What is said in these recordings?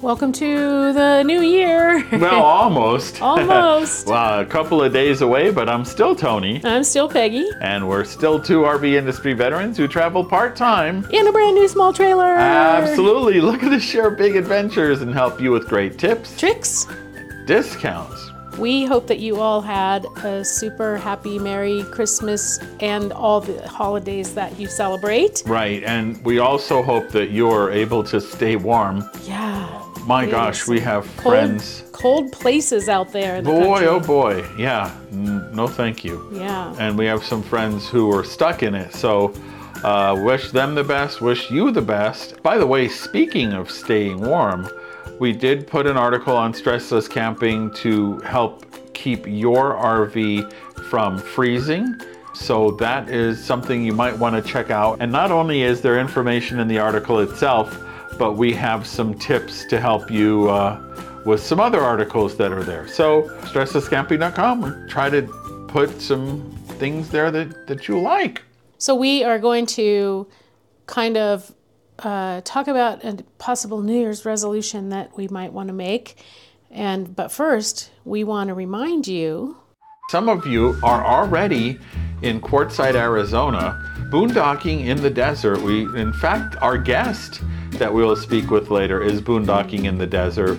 Welcome to the new year. Well, almost. Almost. well, a couple of days away, but I'm still Tony. I'm still Peggy And we're still two RV industry veterans who travel part time. in a brand new small trailer. Absolutely. Looking to share big adventures and help you with great tips, Tricks. discounts. We hope that you all had a super happy, Merry Christmas and all the holidays that you celebrate. Right. And we also hope that you're able to stay warm. Yeah. My Yes. gosh, we have Cold, friends. cold places out there. In the Boy, country. oh boy. Yeah. No, thank you. Yeah. and we have some friends who are stuck in it. So, uh, wish them the best, wish you the best. By the way, speaking of staying warm, we did put an article on stressless camping to help keep your RV from freezing. So, that is something you might want to check out. And not only is there information in the article itself, but we have some tips to help you uh, with some other articles that are there. So, stresslesscamping.com, try to put some things there that, that you like. So we are going to kind of uh, talk about a possible New Year's resolution that we might want to make. And but first, we want to remind you Some of you are already in Quartzsite, Arizona, boondocking in the desert. We, in fact, our guest that we will speak with later is boondocking in the desert.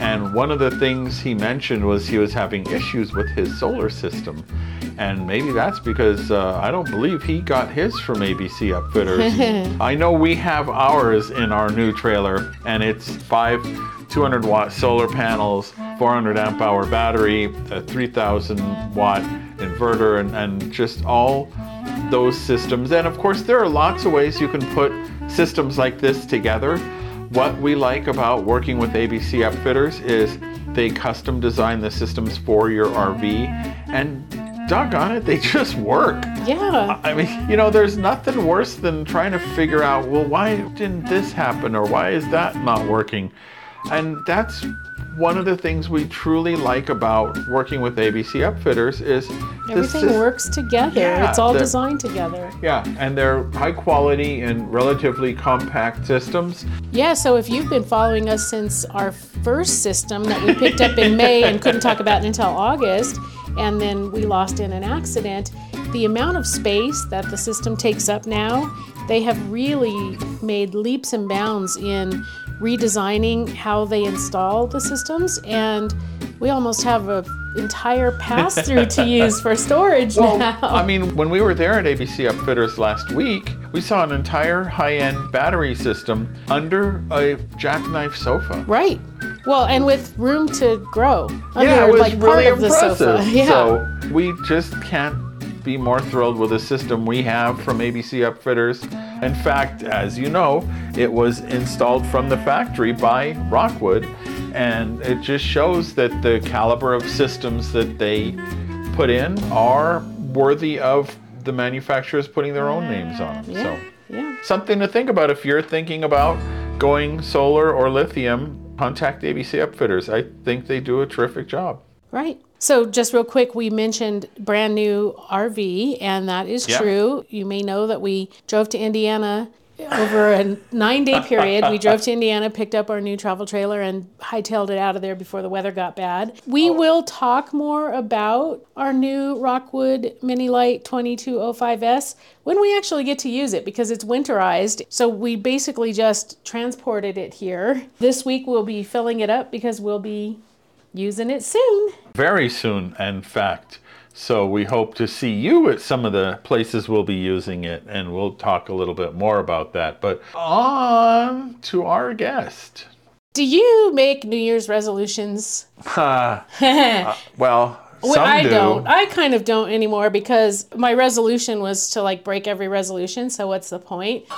And one of the things he mentioned was he was having issues with his solar system. And maybe that's because uh, I don't believe he got his from ABC Upfitters. I know we have ours in our new trailer, and it's five 200 watt solar panels, 400 amp hour battery, a 3000 watt inverter, and, and just all those systems. And of course, there are lots of ways you can put systems like this together. What we like about working with ABC Upfitters is they custom design the systems for your RV, and doggone it, they just work. yeah, I mean, you know, there's nothing worse than trying to figure out, well, why didn't this happen or why is that not working? And that's one of the things we truly like about working with ABC Upfitters is everything sys- works together. Yeah, it's all the- designed together. Yeah, and they're high quality and relatively compact systems. Yeah, so if you've been following us since our first system that we picked up in May and couldn't talk about until August, and then we lost in an accident, the amount of space that the system takes up now, they have really made leaps and bounds in redesigning how they install the systems and we almost have a entire pass through to use for storage now. I mean, when we were there at ABC Upfitters last week, we saw an entire high end battery system under a jackknife sofa. right. Well, and with room to grow. Under, yeah, it was like, part really of the impressive. sofa. Yeah. So we just can't be more thrilled with the system we have from ABC Upfitters. In fact, as you know, it was installed from the factory by Rockwood, and it just shows that the caliber of systems that they put in are worthy of the manufacturers putting their own names on them. Yeah. So Yeah. something to think about if you're thinking about going solar or lithium. Contact ABC Upfitters. I think they do a terrific job. Right. So, just real quick, we mentioned brand new RV, and that is Yeah. true. You may know that we drove to Indiana over a nine day period. We drove to Indiana, picked up our new travel trailer, and hightailed it out of there before the weather got bad. We oh. will talk more about our new Rockwood Mini Lite 2205S when we actually get to use it because it's winterized. So, we basically just transported it here. This week, we'll be filling it up because we'll be using it soon. very soon, in fact. So we hope to see you at some of the places we'll be using it, and we'll talk a little bit more about that. But on to our guest. Do you make New Year's resolutions? Uh, well, Well, some I do. don't. I kind of don't anymore because my resolution was to like break every resolution. So what's the point?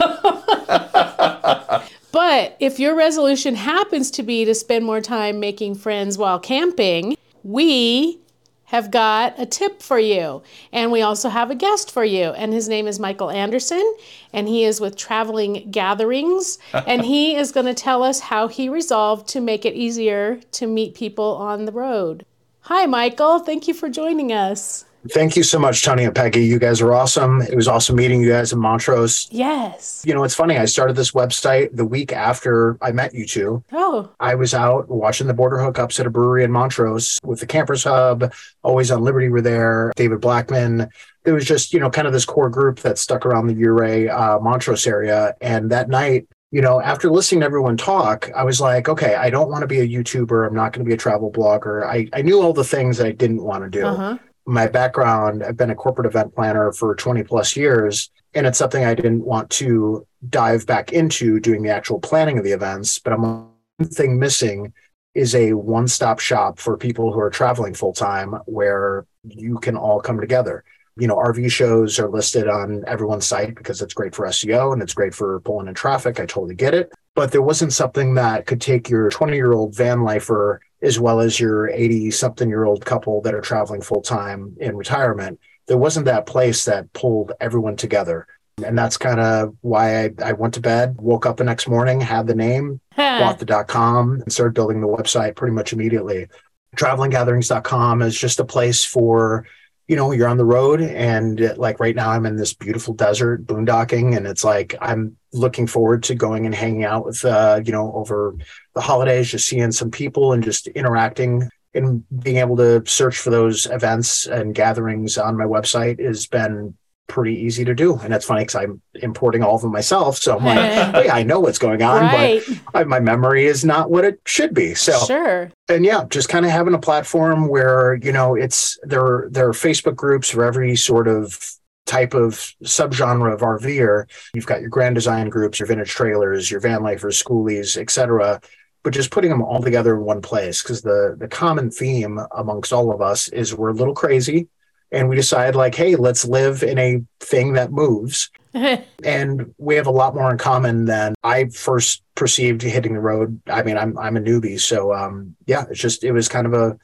but if your resolution happens to be to spend more time making friends while camping, we have got a tip for you. And we also have a guest for you. And his name is Michael Anderson. And he is with Traveling Gatherings. and he is going to tell us how he resolved to make it easier to meet people on the road. Hi, Michael. Thank you for joining us. Thank you so much, Tony and Peggy. You guys are awesome. It was awesome meeting you guys in Montrose. Yes. You know, it's funny. I started this website the week after I met you two. Oh. I was out watching the border hookups at a brewery in Montrose with the Campers Hub. Always on Liberty were there. David Blackman. There was just, you know, kind of this core group that stuck around the Ouray uh, Montrose area. And that night, you know, after listening to everyone talk, I was like, okay, I don't want to be a YouTuber. I'm not going to be a travel blogger. I, I knew all the things that I didn't want to do. Uh-huh my background, I've been a corporate event planner for 20 plus years, and it's something I didn't want to dive back into doing the actual planning of the events. But I'm one thing missing is a one stop shop for people who are traveling full time where you can all come together. You know, RV shows are listed on everyone's site because it's great for SEO and it's great for pulling in traffic. I totally get it. But there wasn't something that could take your 20 year old van lifer as well as your 80 something year old couple that are traveling full time in retirement. There wasn't that place that pulled everyone together. And that's kind of why I, I, went to bed, woke up the next morning, had the name, bought the dot com, and started building the website pretty much immediately. Travelinggatherings.com is just a place for you know, you're on the road and like right now I'm in this beautiful desert boondocking and it's like I'm looking forward to going and hanging out with uh, you know, over the holidays, just seeing some people and just interacting and being able to search for those events and gatherings on my website has been pretty easy to do. And that's funny because I'm importing all of them myself. So I'm like, yeah, I know what's going on, right. but I, my memory is not what it should be. So sure. And yeah, just kind of having a platform where, you know, it's there, there are Facebook groups for every sort of type of subgenre of RVer. You've got your grand design groups, your vintage trailers, your van lifers, schoolies, etc. But just putting them all together in one place because the the common theme amongst all of us is we're a little crazy and we decide like hey let's live in a thing that moves. And we have a lot more in common than i first perceived hitting the road. I mean i'm i'm a newbie so um yeah it's just it was kind of a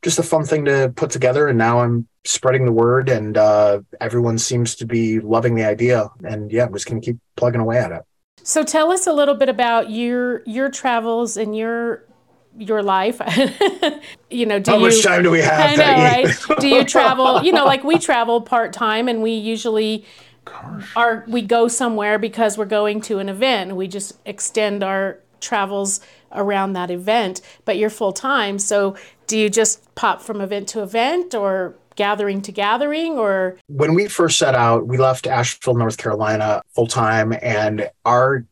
just a fun thing to put together and now i'm spreading the word and uh everyone seems to be loving the idea and yeah i'm just gonna keep plugging away at it so tell us a little bit about your your travels and your your life. You know do how you, much time do we have i know right? Do you travel? You know like we travel part-time and we usually Gosh. are we go somewhere because we're going to an event. We just extend our travels around that event but you're full-time. So do you just pop from event to event or gathering to gathering or when we first set out we left asheville north carolina full-time and our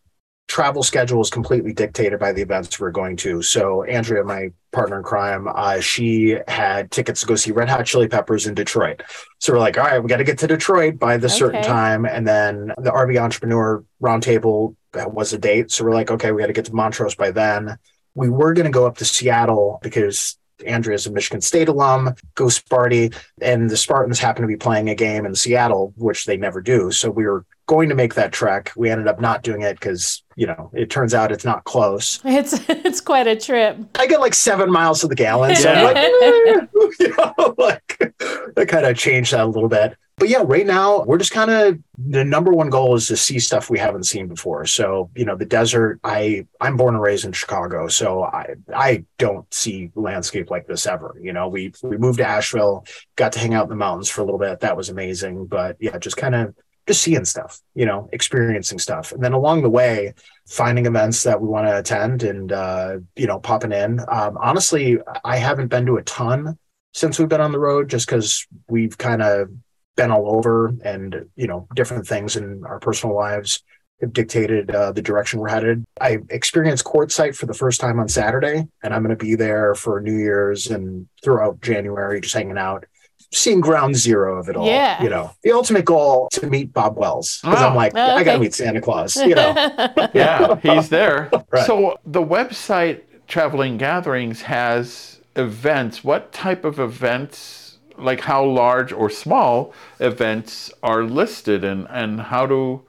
travel schedule is completely dictated by the events we're going to. So Andrea, my partner in crime, uh, she had tickets to go see Red Hot Chili Peppers in Detroit. So we're like, all right, we got to get to Detroit by this okay. certain time. And then the RV Entrepreneur Roundtable was a date. So we're like, okay, we got to get to Montrose by then. We were going to go up to Seattle because Andrea's a Michigan State alum, go Sparty, and the Spartans happen to be playing a game in Seattle, which they never do. So we were going to make that trek. We ended up not doing it because you know it turns out it's not close. It's it's quite a trip. I get like seven miles to the gallon, so I'm like, you know, like that kind of changed that a little bit. But yeah, right now we're just kind of the number one goal is to see stuff we haven't seen before. So you know, the desert. I I'm born and raised in Chicago, so I I don't see landscape like this ever. You know, we we moved to Asheville, got to hang out in the mountains for a little bit. That was amazing. But yeah, just kind of just seeing stuff, you know, experiencing stuff. And then along the way, finding events that we want to attend and, uh, you know, popping in. Um, honestly, I haven't been to a ton since we've been on the road just because we've kind of been all over and, you know, different things in our personal lives have dictated uh, the direction we're headed. I experienced Quartzsite for the first time on Saturday, and I'm going to be there for New Year's and throughout January, just hanging out seeing ground zero of it all. Yeah. You know, the ultimate goal to meet Bob Wells because oh. I'm like, oh, okay. I got to meet Santa Claus. You know. yeah, he's there. right. So the website Traveling Gatherings has events. What type of events, like how large or small events, are listed, and and how to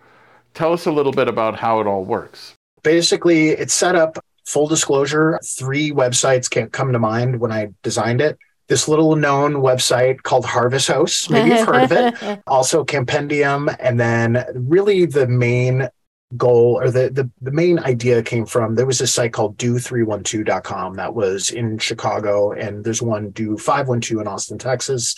tell us a little bit about how it all works. Basically, it's set up. Full disclosure: three websites can't come to mind when I designed it this little known website called Harvest Hosts. Maybe you've heard of it. Also Campendium. And then really the main goal or the, the, the main idea came from there was a site called do312.com that was in Chicago. And there's one do 512 in Austin, Texas,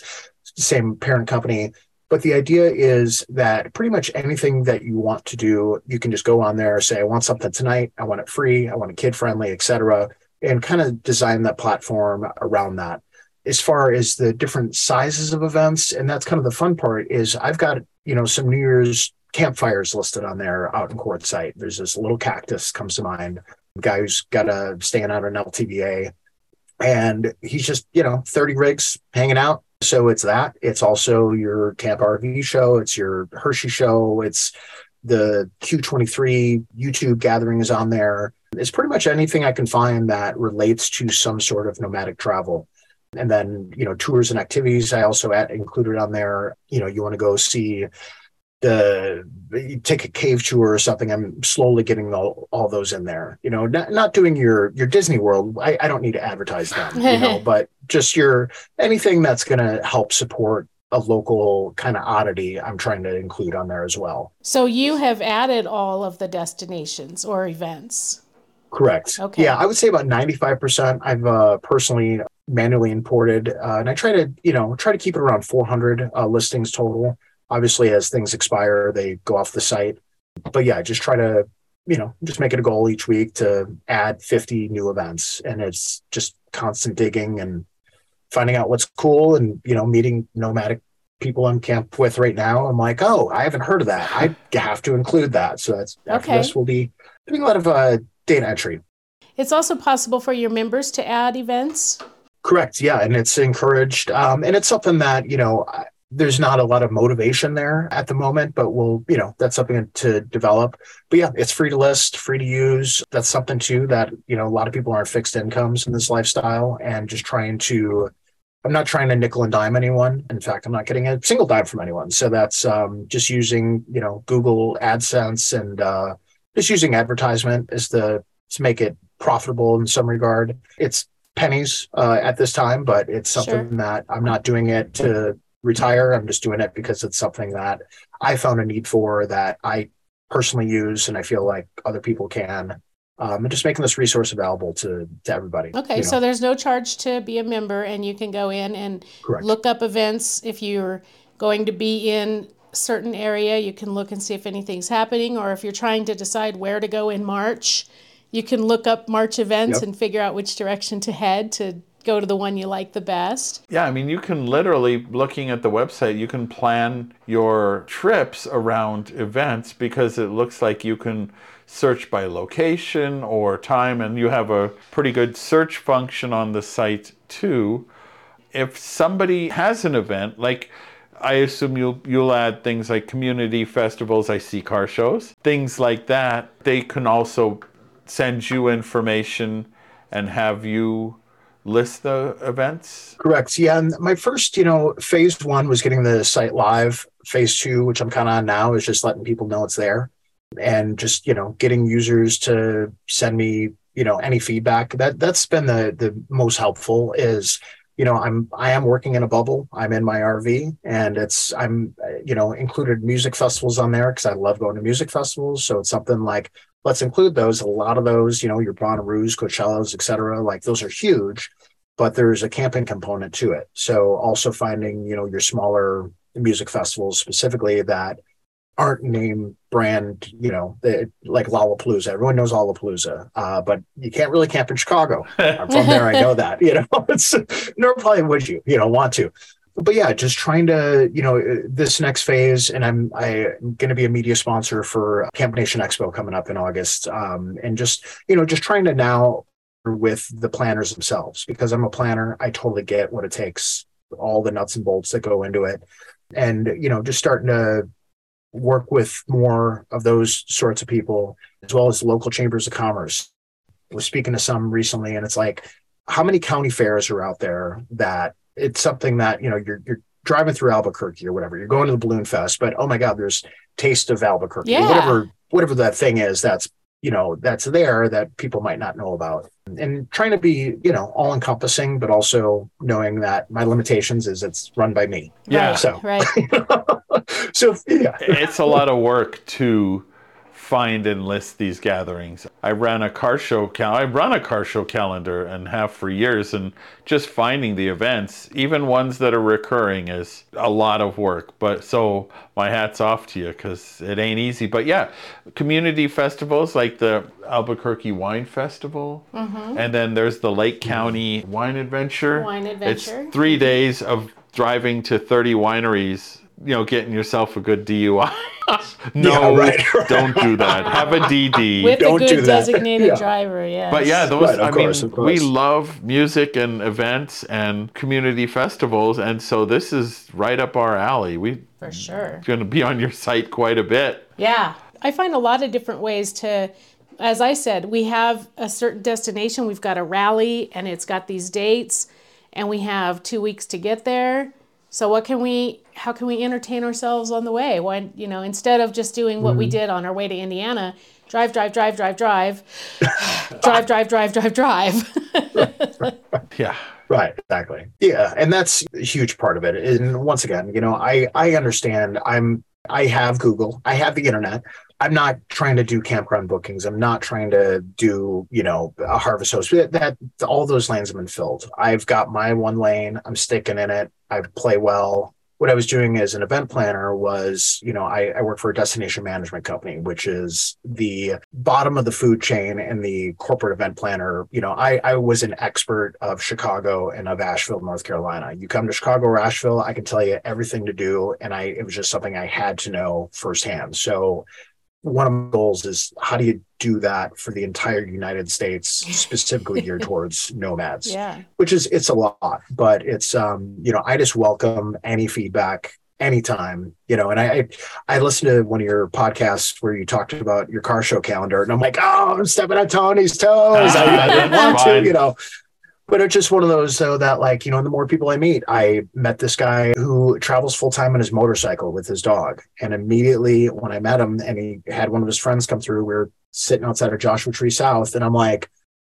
same parent company. But the idea is that pretty much anything that you want to do, you can just go on there, say, I want something tonight, I want it free, I want it kid friendly, etc., and kind of design that platform around that as far as the different sizes of events. And that's kind of the fun part is i've got you know some new year's campfires listed on there out in quartzsite. There's this little cactus comes to mind guy who's got a stand on an ltva and he's just you know 30 rigs hanging out. So it's that. It's also your camp rv show. It's your hershey show. It's the q23 youtube gathering is on there. It's pretty much anything i can find that relates to some sort of nomadic travel and then you know tours and activities i also add, included on there you know you want to go see the take a cave tour or something i'm slowly getting all, all those in there you know not, not doing your your disney world I, I don't need to advertise them you know but just your anything that's going to help support a local kind of oddity i'm trying to include on there as well. So you have added all of the destinations or events? Correct. Okay. Yeah i would say about 95% i've uh, personally manually imported. Uh, and I try to, you know, try to keep it around 400 uh, listings total. Obviously, as things expire, they go off the site. But yeah, just try to, you know, just make it a goal each week to add 50 new events. And it's just constant digging and finding out what's cool and, you know, meeting nomadic people I'm camp with right now. I'm like, oh, I haven't heard of that. I have to include that. So that's after okay. this, we'll be doing a lot of uh, data entry. It's also possible for your members to add events. Correct. Yeah. And it's encouraged. Um, and it's something that, you know, there's not a lot of motivation there at the moment, but we'll, you know, that's something to develop. But yeah, it's free to list, free to use. That's something too that, you know, a lot of people aren't fixed incomes in this lifestyle and just trying to, I'm not trying to nickel and dime anyone. In fact, I'm not getting a single dime from anyone. So that's um, just using, you know, Google AdSense and uh, just using advertisement is the to make it profitable in some regard. It's pennies uh, at this time, but it's something sure. that I'm not doing it to retire. I'm just doing it because it's something that I found a need for that I personally use and I feel like other people can. Um, and just making this resource available to, to everybody. Okay, you know? so there's no charge to be a member, and you can go in and Correct. look up events. If you're going to be in certain area, you can look and see if anything's happening, or if you're trying to decide where to go in March, you can look up March events yep. and figure out which direction to head to go to the one you like the best. Yeah, I mean, you can literally, looking at the website, you can plan your trips around events because it looks like you can search by location or time, and you have a pretty good search function on the site too. If somebody has an event, like I assume you'll you'll add things like community festivals, I see car shows, things like that. They can also send you information and have you list the events? Correct. Yeah. And my first, you know, phase one was getting the site live. Phase two, which I'm kind of on now, is just letting people know it's there and just, you know, getting users to send me, you know, any feedback. That that's been the the most helpful is you know i'm i am working in a bubble i'm in my rv and it's i'm you know included music festivals on there because i love going to music festivals so it's something like let's include those. A lot of those, you know, your Bonnaroo's, Coachellas, et cetera, like those are huge, but there's a camping component to it. So also finding, you know, your smaller music festivals specifically that aren't name brand, you know, they, like Lollapalooza. Everyone knows Lollapalooza, uh, but you can't really camp in Chicago. I'm from there. I know that, you know, it's, nor probably would you, you know, want to but yeah, just trying to, you know, this next phase, and I'm I'm going to be a media sponsor for Camp Nation Expo coming up in August, um, and just you know, just trying to now with the planners themselves because I'm a planner, I totally get what it takes, all the nuts and bolts that go into it, and you know, just starting to work with more of those sorts of people as well as local chambers of commerce. I was speaking to some recently, and it's like, how many county fairs are out there that it's something that you know you're you're driving through Albuquerque or whatever. You're going to the Balloon Fest, but oh my God, there's Taste of Albuquerque, yeah. whatever whatever that thing is. That's you know that's there that people might not know about and trying to be you know all encompassing but also knowing that my limitations is it's run by me Yeah. Right, So- right. so yeah it's a lot of work to find and list these gatherings. I ran a car show cal- I run a car show calendar and have for years and just finding the events, even ones that are recurring is a lot of work. But so my hats off to you cuz it ain't easy. But yeah, community festivals like the Albuquerque Wine Festival mm-hmm. and then there's the Lake County Wine Adventure. Wine Adventure. It's 3 days of driving to 30 wineries you know, getting yourself a good DUI. no, Yeah, right, right. don't do that. Have a DD. With Don't a do good that. designated Yeah. driver, yes. but yeah, those. Right, I course, mean, we love music and events and community festivals, and so this is right up our alley. We're for sure. going to be on your site quite a bit. Yeah. I find a lot of different ways to, as I said, we have a certain destination. We've got a rally and it's got these dates and we have two weeks to get there. So what can we, how can we entertain ourselves on the way? Why, you know, instead of just doing what we mm-hmm. did on our way to Indiana, drive, drive, drive, drive, drive, drive, drive, drive, drive, drive. Yeah. Right, exactly. Yeah, and that's a huge part of it. And once again, you know, I I understand. I'm I have Google. I have the internet. I'm not trying to do campground bookings. I'm not trying to do, you know, a harvest host. That, that all those lanes have been filled. I've got my one lane. I'm sticking in it. I play well. What I was doing as an event planner was, you know, I, I work for a destination management company, which is the bottom of the food chain and the corporate event planner. You know, I, I was an expert of Chicago and of Asheville, North Carolina. You come to Chicago or Asheville, I can tell you everything to do. And I, it was just something I had to know firsthand. So one of my goals is how do you do that for the entire United States, specifically geared towards nomads? yeah. which is it's a lot but it's um you know i just welcome any feedback anytime you know and i i, I listened to one of your podcasts where you talked about your car show calendar and i'm like oh i'm stepping on tony's toes I, I didn't want to you know but it's just one of those though that like you know the more people i meet i met this guy who travels full-time on his motorcycle with his dog and immediately when i met him and he had one of his friends come through we were sitting outside of joshua tree south and i'm like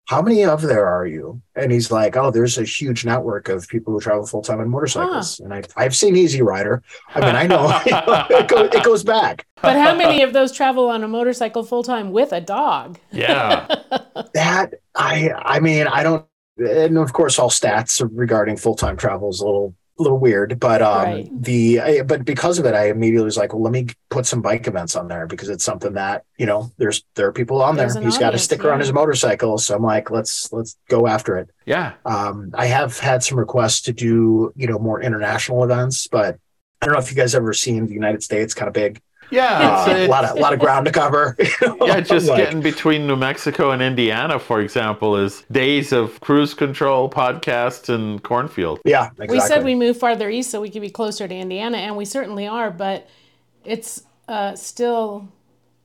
how many of there are you? And he's like, oh, there's a huge network of people who travel full time on motorcycles. And I, I've seen Easy Rider. I mean, I know it, go, it goes back. But how many of those travel on a motorcycle full time with a dog? Yeah. That I, I mean, I don't. And of course, all stats regarding full time travel is a little, a little weird. But um, Right. the, I, but because of it, I immediately was like, well, let me put some bike events on there because it's something that you know, there's there are people on There's there. an He's got a audience, sticker on yeah. his motorcycle, so I'm like, let's let's go after it. Yeah. Um, I have had some requests to do, you know, more international events, but I don't know if you guys ever seen the United States, kind of big, Yeah. uh, it's- a lot of lot of ground to cover. you know, yeah, just like- getting between New Mexico and Indiana, for example, is days of cruise control, podcasts, and cornfield. yeah, exactly. We said we move farther east so we could be closer to Indiana, and we certainly are, but it's uh, still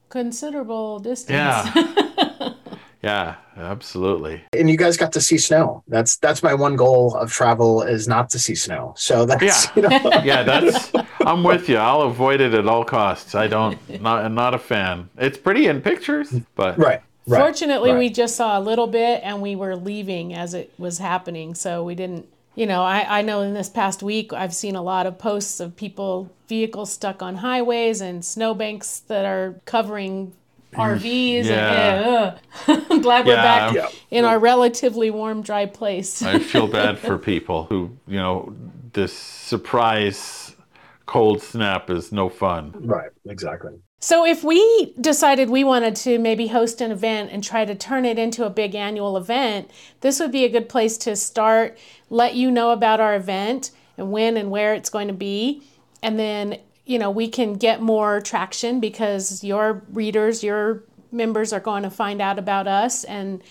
considerable distance. Yeah. yeah, absolutely. and you guys got to see snow. That's that's my one goal of travel is not to see snow. So that's Yeah. you know, Yeah, that's. I'm with you. I'll avoid it at all costs. I don't. Not. I'm not a fan. It's pretty in pictures, but right. Right. Fortunately, right. we just saw a little bit and we were leaving as it was happening. So we didn't, you know, I, I know in this past week I've seen a lot of posts of people, vehicles stuck on highways and snowbanks that are covering RVs. Yeah. And, uh, glad we're Yeah. back Yeah. in our relatively warm, dry place. I feel bad for people who, you know, this surprise cold snap is no fun. Right. Exactly. So, if we decided we wanted to maybe host an event and try to turn it into a big annual event, this would be a good place to start, let you know about our event and when and where it's going to be. And then, you know, we can get more traction because your readers, your members are going to find out about us. And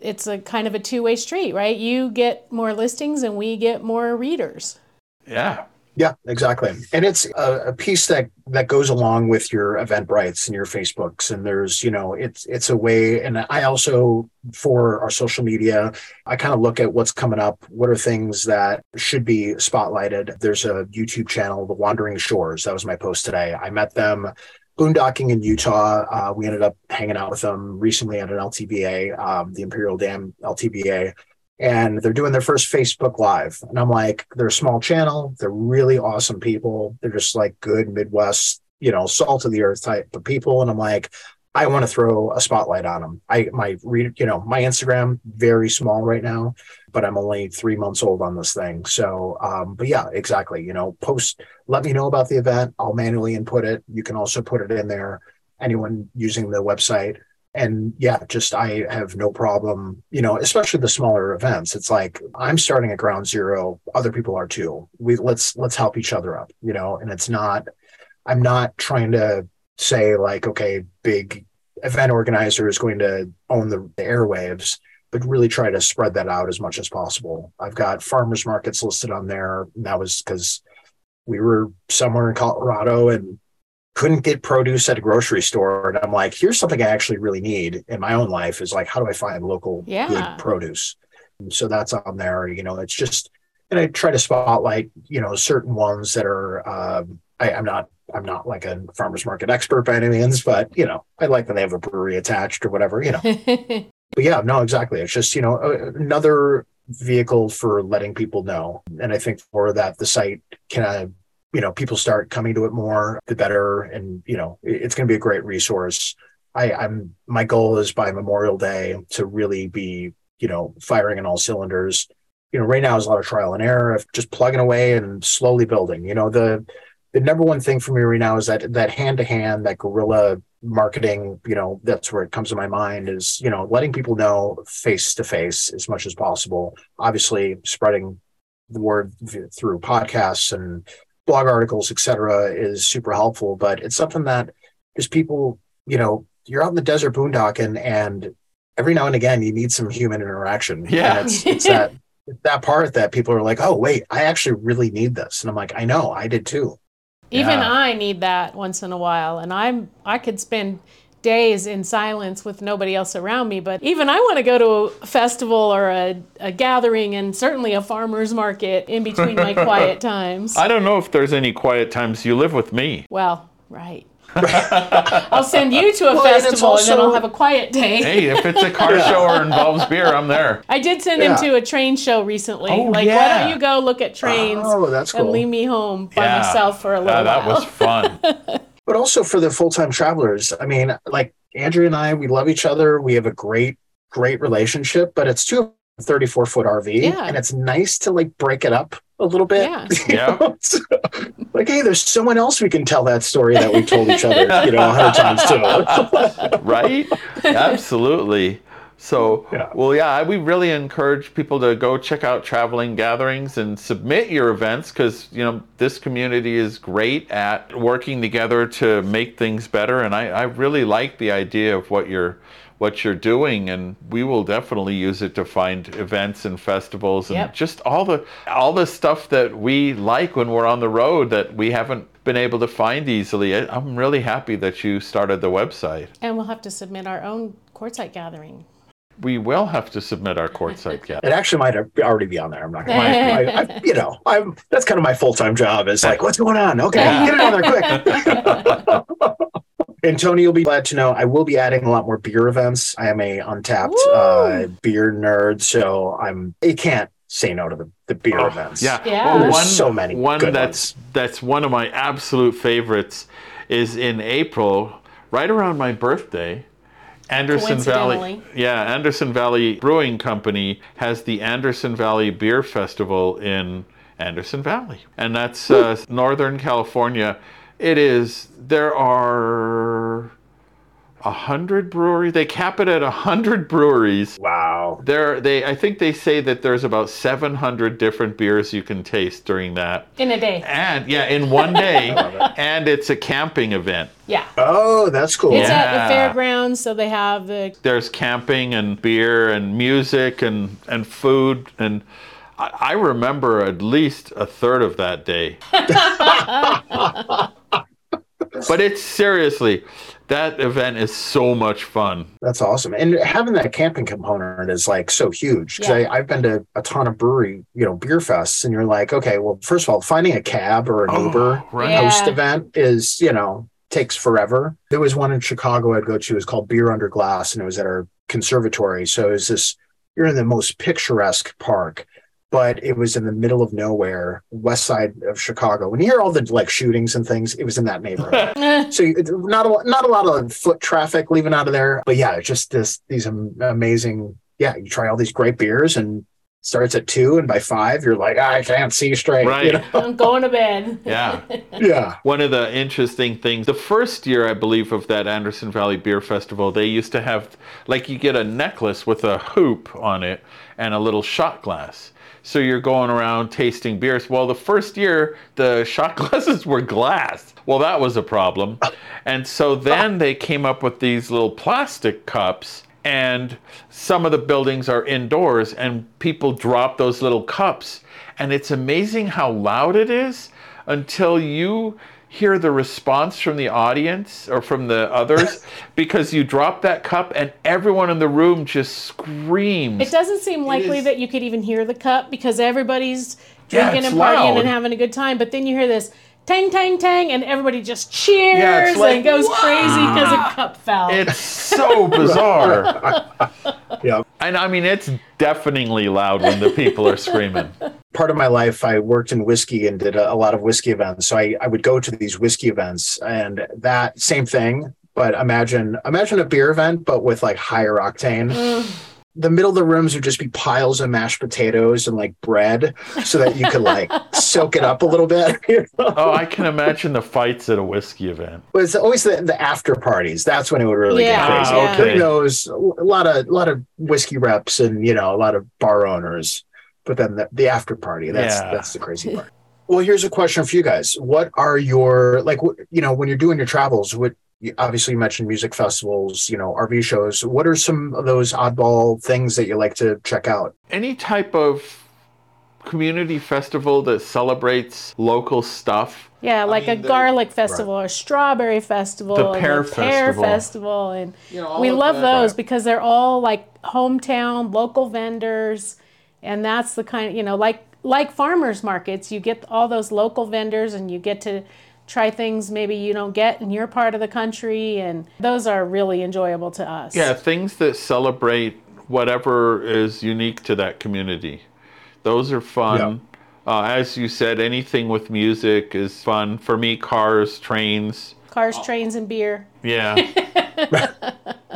it's a kind of a two way street, right? You get more listings and we get more readers. Yeah. Yeah, exactly. And it's a, a piece that that goes along with your Eventbrites and your Facebooks. And there's, you know, it's it's a way. And I also for our social media, I kind of look at what's coming up. What are things that should be spotlighted? There's a YouTube channel, The Wandering Shores. That was my post today. I met them boondocking in Utah. Uh, we ended up hanging out with them recently at an LTVA, um, the Imperial Dam LTVA, and they're doing their first Facebook Live. And I'm like, they're a small channel. They're really awesome people. They're just like good Midwest, you know, salt of the earth type of people. And I'm like, I want to throw a spotlight on them. I my read, you know, my Instagram very small right now, but I'm only three months old on this thing. So, um, but yeah, exactly. You know, post, let me know about the event. I'll manually input it. You can also put it in there. Anyone using the website, and yeah, just I have no problem. You know, especially the smaller events. It's like I'm starting at ground zero. Other people are too. We let's let's help each other up. You know, and it's not. I'm not trying to say like, okay, big event organizer is going to own the, the airwaves, but really try to spread that out as much as possible. I've got farmers markets listed on there. And that was because we were somewhere in Colorado and couldn't get produce at a grocery store. And I'm like, here's something I actually really need in my own life is like, how do I find local Yeah. good produce? And so that's on there. You know, it's just, and I try to spotlight, you know, certain ones that are, um, I, I'm not, I'm not like a farmer's market expert by any means, but you know, I like when they have a brewery attached or whatever, you know. but yeah, no, exactly. It's just, you know, another vehicle for letting people know. And I think for that, the site can, uh, you know, people start coming to it more, the better. And, you know, it's going to be a great resource. I, I'm, my goal is by Memorial Day to really be, you know, firing on all cylinders. You know, right now is a lot of trial and error of just plugging away and slowly building. You know, the, the number one thing for me right now is that that hand to hand, that guerrilla marketing, you know, that's where it comes to my mind is, you know, letting people know face to face as much as possible. Obviously, spreading the word through podcasts and blog articles, et cetera, is super helpful. But it's something that just people, you know, you're out in the desert boondocking and every now and again you need some human interaction. Yeah. And it's, it's that that part that people are like, oh wait, I actually really need this. And I'm like, I know, I did too. Even Yeah. I need that once in a while, and I'm I could spend days in silence with nobody else around me. But even I want to go to a festival or a, a gathering, and certainly a farmer's market in between my quiet times. I don't know if there's any quiet times you live with me. Well, right. I'll send you to a Well, and it's festival, and then I'll have a quiet day. Hey, if it's a car show or involves beer, I'm there. I did send Yeah. him to a train show recently. Oh, like, why don't you go look at trains Oh, that's and cool. leave me home by Yeah. myself for a little Uh, that while? was fun. But also for the full-time travelers i mean like andrea and i we love each other we have a great great relationship but it's two 34 foot rv Yeah. and it's nice to like break it up a little bit Yeah. Yeah. So, like hey there's someone else we can tell that story that we told each other you know hundred times too right? Absolutely. So, Yeah. well, yeah, we really encourage people to go check out traveling gatherings and submit your events because, you know, this community is great at working together to make things better. And I, I really like the idea of what you're what you're doing and we will definitely use it to find events and festivals and Yep. just all the all the stuff that we like when we're on the road that we haven't been able to find easily. I- I'm really happy that you started the website. And we'll have to submit our own Quartzsite gathering. We will have to submit our Quartzsite cat. it actually might already be on there i'm not gonna lie I, I, you know i'm that's kind of my full-time job is like what's going on okay get it on there quick And Tony, you'll be glad to know I will be adding a lot more beer events. I am a Untappd uh, beer nerd, so I'm you can't say no to the, the beer Oh, events. Yeah. Yeah. Well, There's one, so many One good that's that's one of my absolute favorites is in April, right around my birthday. Anderson Valley, yeah, Anderson Valley Brewing Company has the Anderson Valley Beer Festival in Anderson Valley, and that's uh, Northern California. It is. There are a hundred breweries. They cap it at a hundred breweries. Wow. There, they. I think they say that there's about 700 different beers you can taste during that, In a day. and yeah, in one day. and it's a camping event. Yeah. Oh, that's cool. It's at the fairgrounds, so they have the There's camping and beer and music and and food and. I I remember at least a third of that day. but it's seriously, that event is so much fun. That's awesome. And having that camping component is like so huge. Because Yeah. I've been to a ton of brewery, you know, beer fests, and you're like, okay, well, first of all, finding a cab or an Oh, Uber right. Yeah. host event is, you know, takes forever. There was one in Chicago I'd go to. It was called Beer Under Glass, and it was at our conservatory. So it was this. You're in the most picturesque park, but it was in the middle of nowhere, west side of Chicago. When you hear all the like shootings and things, it was in that neighborhood. so not a lot- not a lot of foot traffic leaving out of there, but yeah, it's just this these amazing. Yeah, you try all these great beers and starts at two, and by five you're like, I can't see straight. Right. You know? I'm going to bed. Yeah. Yeah. One of the interesting things, the first year, I believe, of that Anderson Valley Beer Festival, they used to have, like, you get a necklace with a hoop on it and a little shot glass. So you're going around tasting beers. Well, the first year, the shot glasses were glass. Well, that was a problem. And so then they came up with these little plastic cups. And some of the buildings are indoors, and people drop those little cups. And it's amazing how loud it is until you hear the response from the audience or from the others because you drop that cup and everyone in the room just screams. It doesn't seem likely is- that you could even hear the cup because everybody's Yeah, drinking it's and partying loud. and having a good time. But then you hear this tang, tang, tang, and everybody just cheers Yeah, it's like, and goes crazy because a cup fell. It's so bizarre. Yeah. And I mean, it's deafeningly loud when the people are screaming. part of my life i worked in whiskey and did a, a lot of whiskey events so I, I would go to these whiskey events and that same thing but imagine imagine a beer event but with like higher octane the middle of the rooms would just be piles of mashed potatoes and like bread so that you could like soak it up a little bit you know? Oh, I can imagine the fights at a whiskey event. but it's always the, the after parties that's when it would really Yeah. get crazy Ah, okay. Doing those a lot of a lot of whiskey reps and you know a lot of bar owners but then the, the after party that's Yeah. that's the crazy part well here's a question for you guys what are your like you know when you're doing your travels what obviously you mentioned music festivals you know rv shows what are some of those oddball things that you like to check out Any type of community festival that celebrates local stuff. yeah, like mean, a the- garlic festival or strawberry festival, The and pear pear festival. festival, and You know, we love that. those Right. because they're all like hometown local vendors, and that's the kind of you know like like farmers markets. You get all those local vendors, and you get to try things maybe you don't get in your part of the country, and those are really enjoyable to us. Yeah, things that celebrate whatever is unique to that community. Those are fun. Uh, as you said, anything with music is fun. For me, cars, trains. Cars, trains, and beer. Yeah.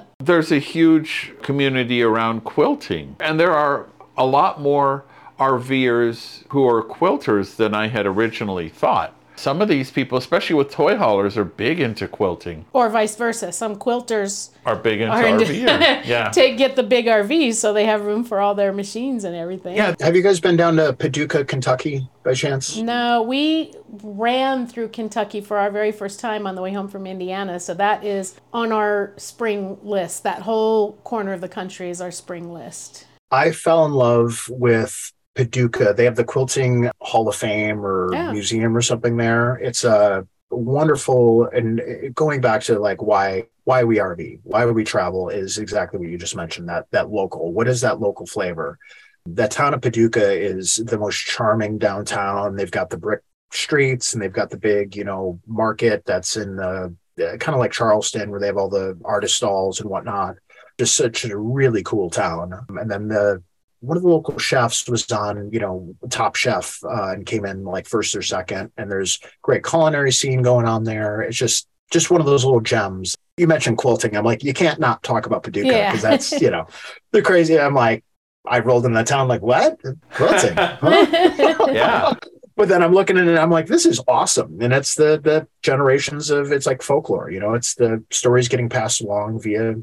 There's a huge community around quilting, and there are a lot more RVers who are quilters than I had originally thought. Some of these people, especially with toy haulers, are big into quilting, Or vice versa. Some quilters are big into are into, RVing. Yeah. take get the big RVs so they have room for all their machines and everything. Yeah, have you guys been down to paducah kentucky by chance No, we ran through Kentucky for our very first time on the way home from Indiana. So that is on our spring list. That whole corner of the country is our spring list. I fell in love with Paducah. They have the Quilting Hall of Fame or Yeah. museum or something there. It's a wonderful and going back to like why why we RV, why we travel is exactly what you just mentioned that that local. What is that local flavor? That town of Paducah is the most charming downtown. They've got the brick streets and they've got the big, you know, market that's in the uh, kind of like Charleston where they have all the artist stalls and whatnot just such a really cool town. And then the one of the local chefs was on, you know, Top Chef uh, and came in like first or second. And there's great culinary scene going on there. It's just just one of those little gems. You mentioned quilting. I'm like, you can't not talk about Paducah Yeah. because that's you know the crazy. I'm like, I rolled in the town like what quilting? Huh? yeah. But then I'm looking at it, and I'm like, this is awesome, and it's the the generations of it's like folklore. You know, it's the stories getting passed along via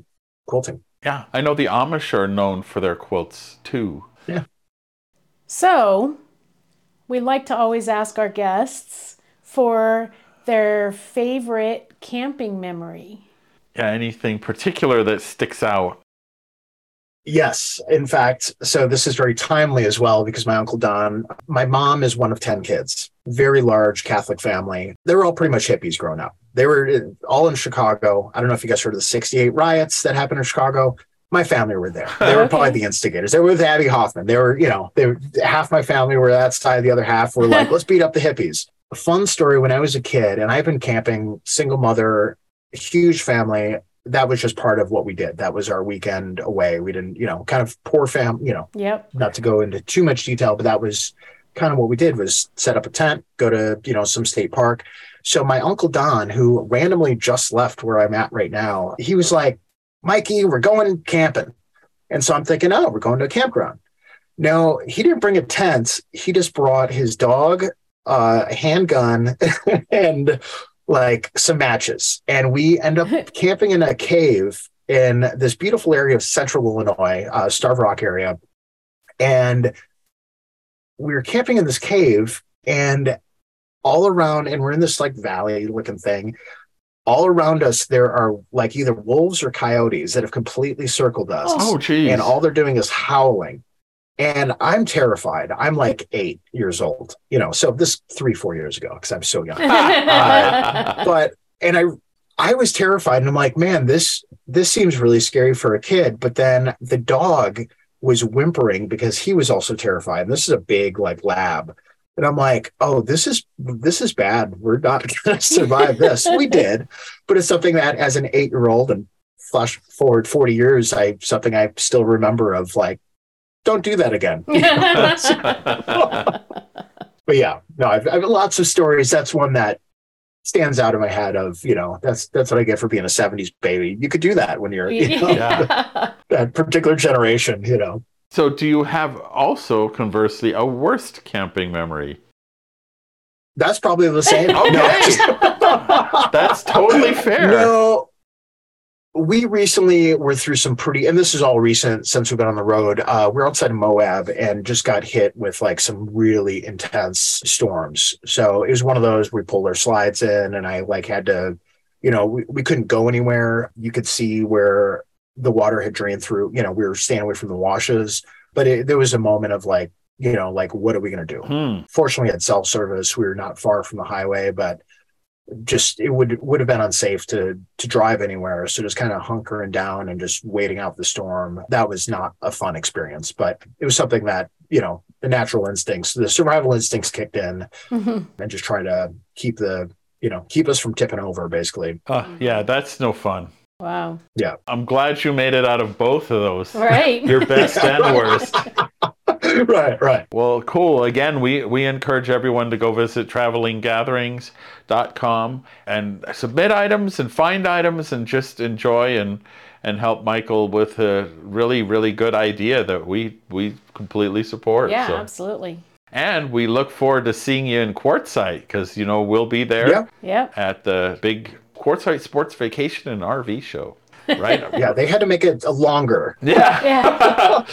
quilting. Yeah. I know the Amish are known for their quilts too. Yeah. So we like to always ask our guests for their favorite camping memory. Yeah, anything particular that sticks out. Yes, in fact, so this is very timely as well because my uncle Don, my mom is one of 10 kids, very large Catholic family. They were all pretty much hippies growing up. They were all in Chicago. I don't know if you guys heard of the 68 riots that happened in Chicago. My family were there. They were Okay. probably the instigators. They were with Abbie Hoffman. They were, you know, they were half my family were that side, the other half were like, let's beat up the hippies. a fun story when I was a kid, and I've been camping, single mother, huge family. That was just part of what we did. That was our weekend away. We didn't, you know, kind of poor fam, you know, Yep. not to go into too much detail, but that was kind of what we did was set up a tent, go to, you know, some state park. So my uncle Don, who randomly just left where I'm at right now, he was like, Mikey, we're going camping. And so I'm thinking, oh, we're going to a campground. No, he didn't bring a tent. He just brought his dog, uh, a handgun, and like some matches. And we end up camping in a cave in this beautiful area of central Illinois, uh, Starve Rock area. And we were camping in this cave, and all around, and we're in this like valley looking thing. All around us, there are like either wolves or coyotes that have completely circled us Oh, oh geez. and all they're doing is howling. And I'm terrified. I'm like eight years old, you know. So this three, four years ago, because I'm so young. Uh, but and I, I was terrified, and I'm like, man, this this seems really scary for a kid. But then the dog was whimpering because he was also terrified. And this is a big like lab, and I'm like, oh, this is this is bad. We're not going to survive this. we did, but it's something that as an eight year old and flash forward 40 years, I something I still remember of like, don't do that again. But yeah, no, I've, I've lots of stories. That's one that stands out in my head of, you know, that's that's what I get for being a 70s baby. You could do that when you're you know, that particular generation, you know. So, do you have also, conversely, a worst camping memory? That's probably the same. Okay. That's totally fair. No, we recently were through some pretty, and this is all recent since we've been on the road. Uh, we're outside of Moab and just got hit with like some really intense storms. So it was one of those we pulled our slides in, and I like had to, you know, we, we couldn't go anywhere. You could see where the water had drained through. You know, we were staying away from the washes, but it, there was a moment of like, you know, like what are we going to do? Hmm. fortunately we had cell service we were not far from the highway but just it would would have been unsafe to to drive anywhere so just kind of hunkering down and just waiting out the storm that was not a fun experience but it was something that you know the natural instincts the survival instincts kicked in Mhm. and just try to keep the you know keep us from tipping over basically Uh, yeah, that's no fun. Wow. Yeah. I'm glad you made it out of both of those. Right. Your best and worst. right right Well, cool. Again, we, we encourage everyone to go visit travelinggatherings.com and submit items and find items and just enjoy and and help Michael with a really, really good idea that we we completely support. yeah, So- absolutely. And we look forward to seeing you in Quartzsite because you know we'll be there Yeah. Yep. at the big Quartzsite Sports Vacation and RV show, right? yeah they had to make it longer yeah. Yeah.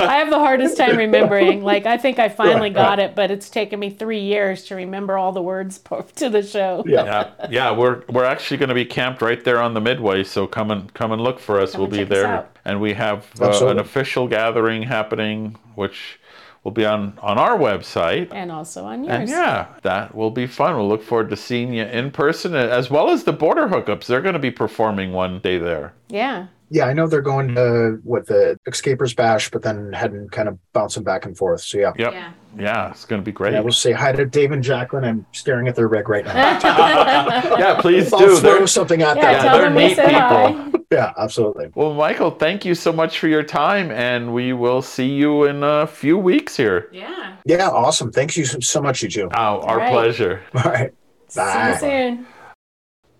I have the hardest time remembering. Like, I think I finally Right, got it, but it's taken me three years to remember all the words to the show. yeah yeah, yeah, we're we're actually going to be camped right there on the midway, so come and come and look for us. Come we'll be there, and we have uh, an official gathering happening, which will be on on our website. And also on yours. And yeah, that will be fun. We'll look forward to seeing you in person, as well as the border hookups. They're going to be performing one day there. Yeah. yeah i know they're going to what the Escapees bash but then heading kind of bouncing back and forth so yeah Yep. Yeah. Yeah, it's going to be great. Yeah, we'll say hi to Dave and Jacqueline. I'm staring at their rig right now. yeah, please I'll do. throw They're- something at Yeah, Yeah, them. tell they're neat said hi. people. Yeah, absolutely. Well, Michael, thank you so much for your time, and we will see you in a few weeks here. Yeah. Yeah, awesome. Thank you so- so much, you two. Oh, our right. pleasure. All right. See you Bye. soon.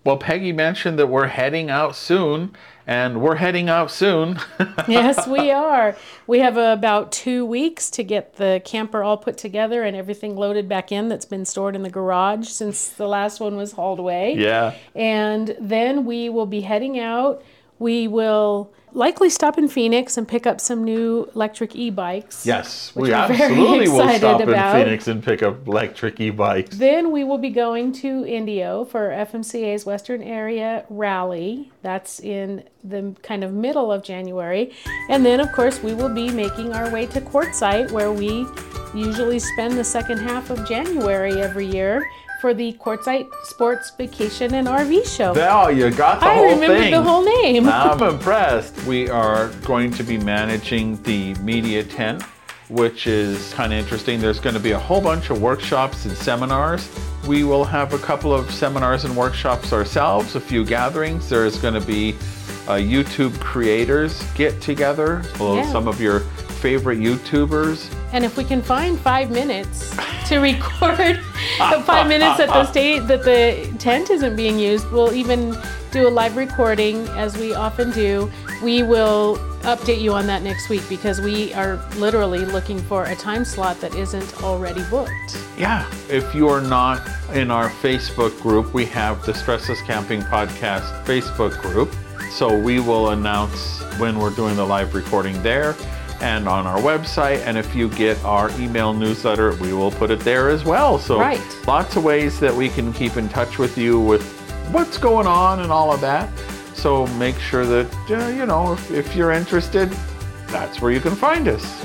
Well, Peggy mentioned that we're heading out soon, and we're heading out soon. yes, we are. We have about two weeks to get the camper all put together and everything loaded back in that's been stored in the garage since the last one was hauled away. yeah. And then we will be heading out. We will likely stop in Phoenix and pick up some new electric e bikes. Yes, we absolutely will stop in about. Phoenix and pick up electric e-bikes. Then we will be going to Indio for FMCA's Western Area Rally. That's in the kind of middle of January. And then, of course, we will be making our way to Quartzsite, where we usually spend the second half of January every year for the Quartzsite Sports Vacation and RV Show. Oh, you got the I whole remembered thing. the whole name. I'm impressed. We are going to be managing the media tent, which is kind of interesting. There's going to be a whole bunch of workshops and seminars We will have a couple of seminars and workshops ourselves, a few gatherings. There's going to be a YouTube creators get together. Well, Yeah. some of your favorite YouTubers. And if we can find five minutes to record the five minutes that the state that the tent isn't being used, we'll even do a live recording as we often do. We will update you on that next week because we are literally looking for a time slot that isn't already booked. Yeah. If you are not in our Facebook group, we have the Stressless Camping Podcast Facebook group. So we will announce when we're doing the live recording there and on our website. And if you get our email newsletter, we will put it there as well. So Right. lots of ways that we can keep in touch with you with what's going on and all of that. So make sure that, uh, you know, if, if you're interested, that's where you can find us.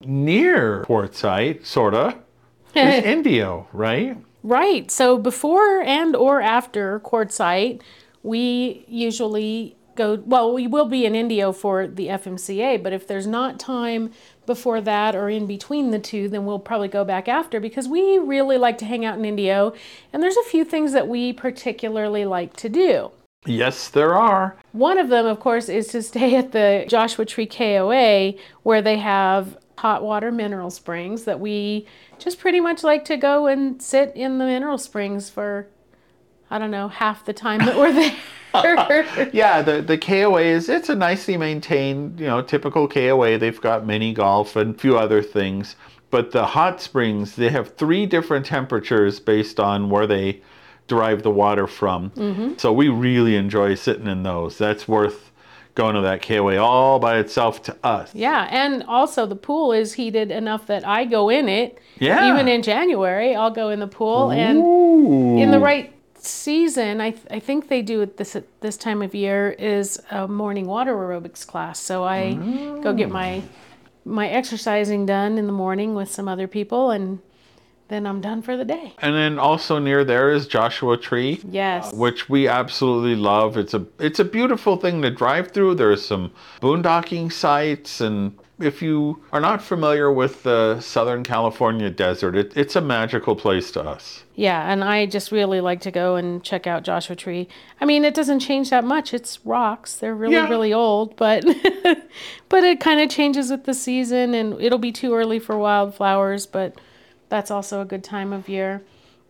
Near Quartzsite, sorta, is Indio, right? Right. So before and or after Quartzsite, we usually go well, we will be in Indio for the FMCA, but if there's not time before that or in between the two, then we'll probably go back after because we really like to hang out in Indio and there's a few things that we particularly like to do. Yes, there are. One of them, of course, is to stay at the Joshua Tree KOA where they have hot water mineral springs that we just pretty much like to go and sit in the mineral springs for, I don't know, half the time that we're there. Yeah, the, the KOA is it's a nicely maintained, you know, typical KOA. They've got mini golf and a few other things. But the hot springs, they have three different temperatures based on where they derive the water from. Mm-hmm. So we really enjoy sitting in those. That's worth going to that KOA all by itself to us. yeah, and also the pool is heated enough that I go in it. Yeah. Even in January, I'll go in the pool and in the right season, I, th- I think they do it this this time of year is a morning water aerobics class. So I go get my my exercising done in the morning with some other people, and then I'm done for the day. And then also near there is Joshua Tree. Yes. Uh, which we absolutely love. It's a it's a beautiful thing to drive through. There's some boondocking sites, and if you are not familiar with the Southern California desert, it, it's a magical place to us. Yeah, and I just really like to go and check out Joshua Tree. I mean, it doesn't change that much. It's rocks. They're really, Yeah. really old, but but it kind of changes with the season and it'll be too early for wildflowers, but that's also a good time of year.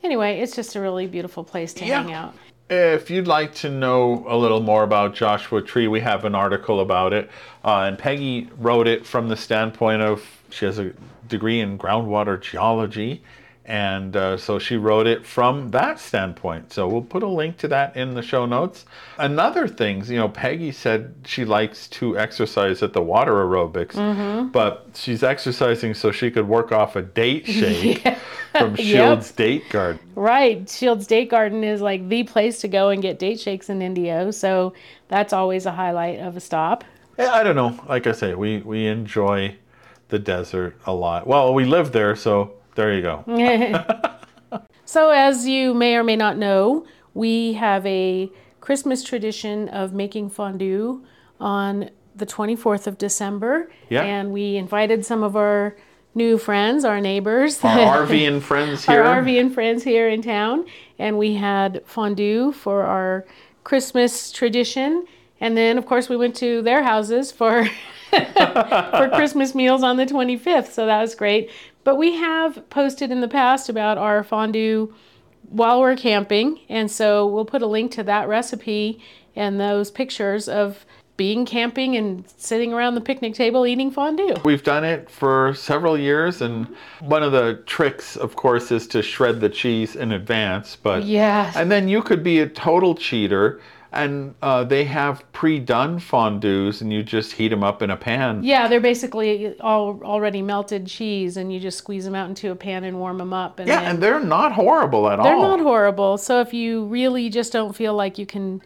Anyway, it's just a really beautiful place to Yeah. hang out. If you'd like to know a little more about Joshua Tree, we have an article about it, uh, and Peggy wrote it from the standpoint of she has a degree in groundwater geology, and uh, so she wrote it from that standpoint. So we'll put a link to that in the show notes. Another thing, you know, Peggy said she likes to exercise at the water aerobics, but she's exercising so she could work off a date shake from Shields Date Garden. Right. Shields Date Garden is like the place to go and get date shakes in Indio, so that's always a highlight of a stop. I don't know. Like I say, we we enjoy the desert a lot. Well, we live there, so there you go. So, as you may or may not know, we have a Christmas tradition of making fondue on the 24th of December. Yeah. And we invited some of our new friends, our neighbors, Our RV and friends here, our. RV and friends here in town. And we had fondue for our Christmas tradition. And then, of course, we went to their houses for for Christmas meals on the 25th. So that was great. But we have posted in the past about our fondue while we're camping. And so we'll put a link to that recipe and those pictures of being camping and sitting around the picnic table eating fondue. We've done it for several years, and one of the tricks, of course, is to shred the cheese in advance. But Yes. and then you could be a total cheater, and uh, they have pre-done fondues, and you just heat them up in a pan. Yeah, they're basically all already melted cheese, and you just squeeze them out into a pan and warm them up. And Yeah, then and they're not horrible at all. they're not horrible. So if you really just don't feel like you can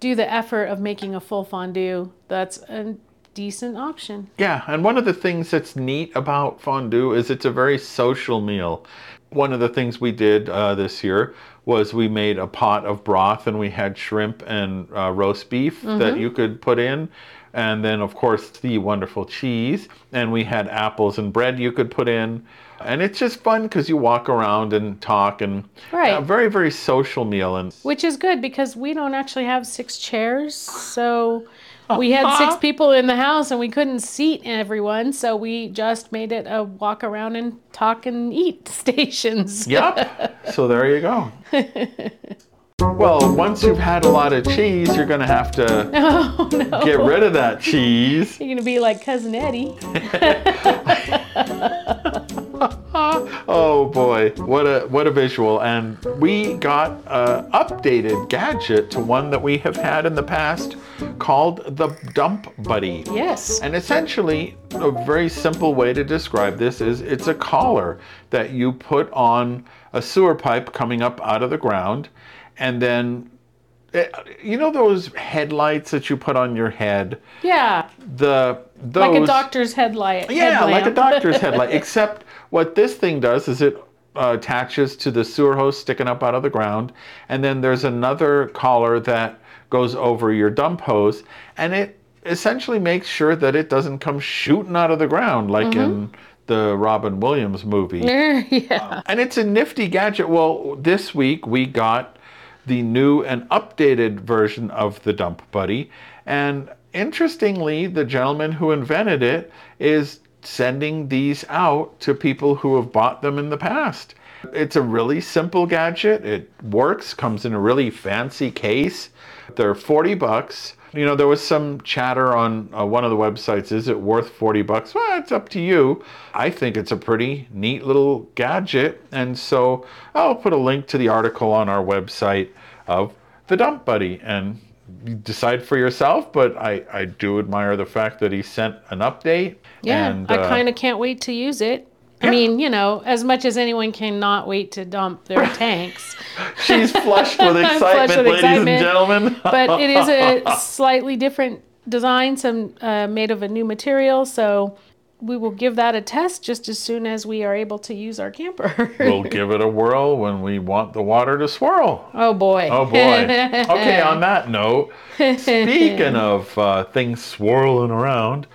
do the effort of making a full fondue, that's a decent option. Yeah, and one of the things that's neat about fondue is it's a very social meal. One of the things we did uh, this year was we made a pot of broth and we had shrimp and uh, roast beef that you could put in. And then, of course, the wonderful cheese. And we had apples and bread you could put in. And it's just fun because you walk around and talk and Right. a very, very social meal. And Which is good because we don't actually have six chairs. So we had six uh-huh. people in the house and we couldn't seat everyone. So we just made it a walk around and talk and eat stations. Yep. so there you go. well, once you've had a lot of cheese, you're going to have to Oh, no. get rid of that cheese. You're going to be like Cousin Eddie. Oh boy, what a what a visual! And we got an updated gadget to one that we have had in the past called the Dump Buddy. Yes. And essentially, a very simple way to describe this is it's a collar that you put on a sewer pipe coming up out of the ground, and then eh, you know those headlights that you put on your head. Yeah. The those Like a doctor's headlight. yeah, like a doctor's headlight. Except what this thing does is it uh, attaches to the sewer hose sticking up out of the ground, and then there's another collar that goes over your dump hose, and it essentially makes sure that it doesn't come shooting out of the ground like in the Robin Williams movie. yeah. And it's a nifty gadget. Well, this week we got the new and updated version of the Dump Buddy. And interestingly, the gentleman who invented it is sending these out to people who have bought them in the past. It's a really simple gadget. It works, comes in a really fancy case. They're 40 bucks. You know, there was some chatter on uh, one of the websites. Is it worth 40 bucks? Well, it's up to you. I think it's a pretty neat little gadget. And so I'll put a link to the article on our website of the Dump Buddy and decide for yourself. But I, I do admire the fact that he sent an update. Yeah. and, I uh, kind of can't wait to use it. I mean, you know, as much as anyone cannot wait to dump their tanks. She's flushed with excitement, flushed with ladies excitement. and gentlemen. but it is a slightly different design, some uh, made of a new material. So we will give that a test just as soon as we are able to use our camper. we'll give it a whirl when we want the water to swirl. oh boy. Oh boy. Okay, on that note, speaking of uh, things swirling around,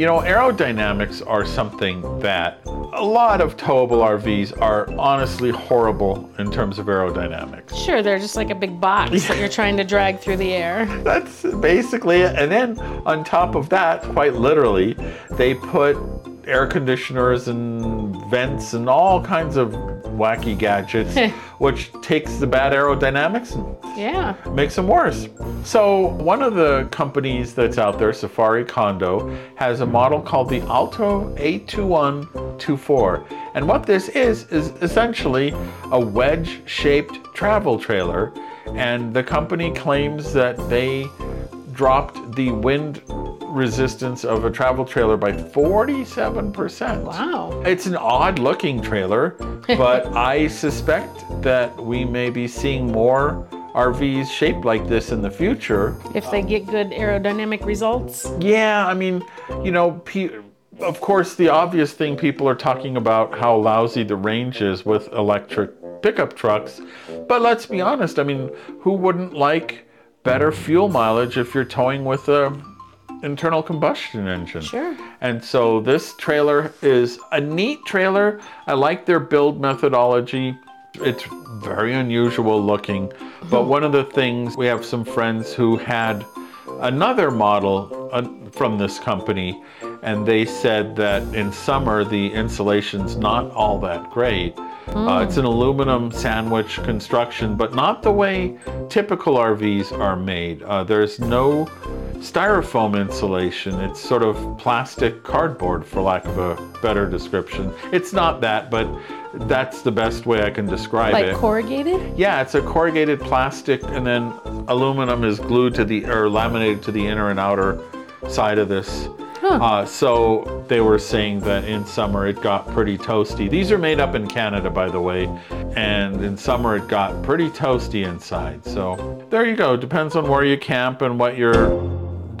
you know, aerodynamics are something that a lot of towable RVs are honestly horrible in terms of aerodynamics. Sure, they're just like a big box that you're trying to drag through the air. That's basically it. And then on top of that, quite literally, they put air conditioners and vents and all kinds of wacky gadgets, which takes the bad aerodynamics and Yeah. makes them worse. So, one of the companies that's out there, Safari Condo, has a model called the Alto A2124. And what this is, is essentially a wedge shaped travel trailer. And the company claims that they dropped the wind resistance of a travel trailer by 47%. Wow. It's an odd looking trailer, but I suspect that we may be seeing more RVs shaped like this in the future. If they get good aerodynamic results. Yeah, I mean, you know, pe- of course, the obvious thing people are talking about how lousy the range is with electric pickup trucks. But let's be honest, I mean, who wouldn't like better fuel mileage if you're towing with a internal combustion engine? Sure. And so this trailer is a neat trailer. I like their build methodology. It's very unusual looking. But one of the things, we have some friends who had another model uh, from this company, and they said that in summer the insulation's not all that great. Uh, it's an aluminum sandwich construction, but not the way typical RVs are made. Uh, there's no styrofoam insulation. It's sort of plastic cardboard, for lack of a better description. It's not that, but that's the best way I can describe Like it. corrugated? Yeah, it's a corrugated plastic, and then aluminum is glued to the or laminated to the inner and outer side of this. Uh, so they were saying that in summer it got pretty toasty. These are made up in Canada, by the way, and in summer it got pretty toasty inside. So there you go. Depends on where you camp and what your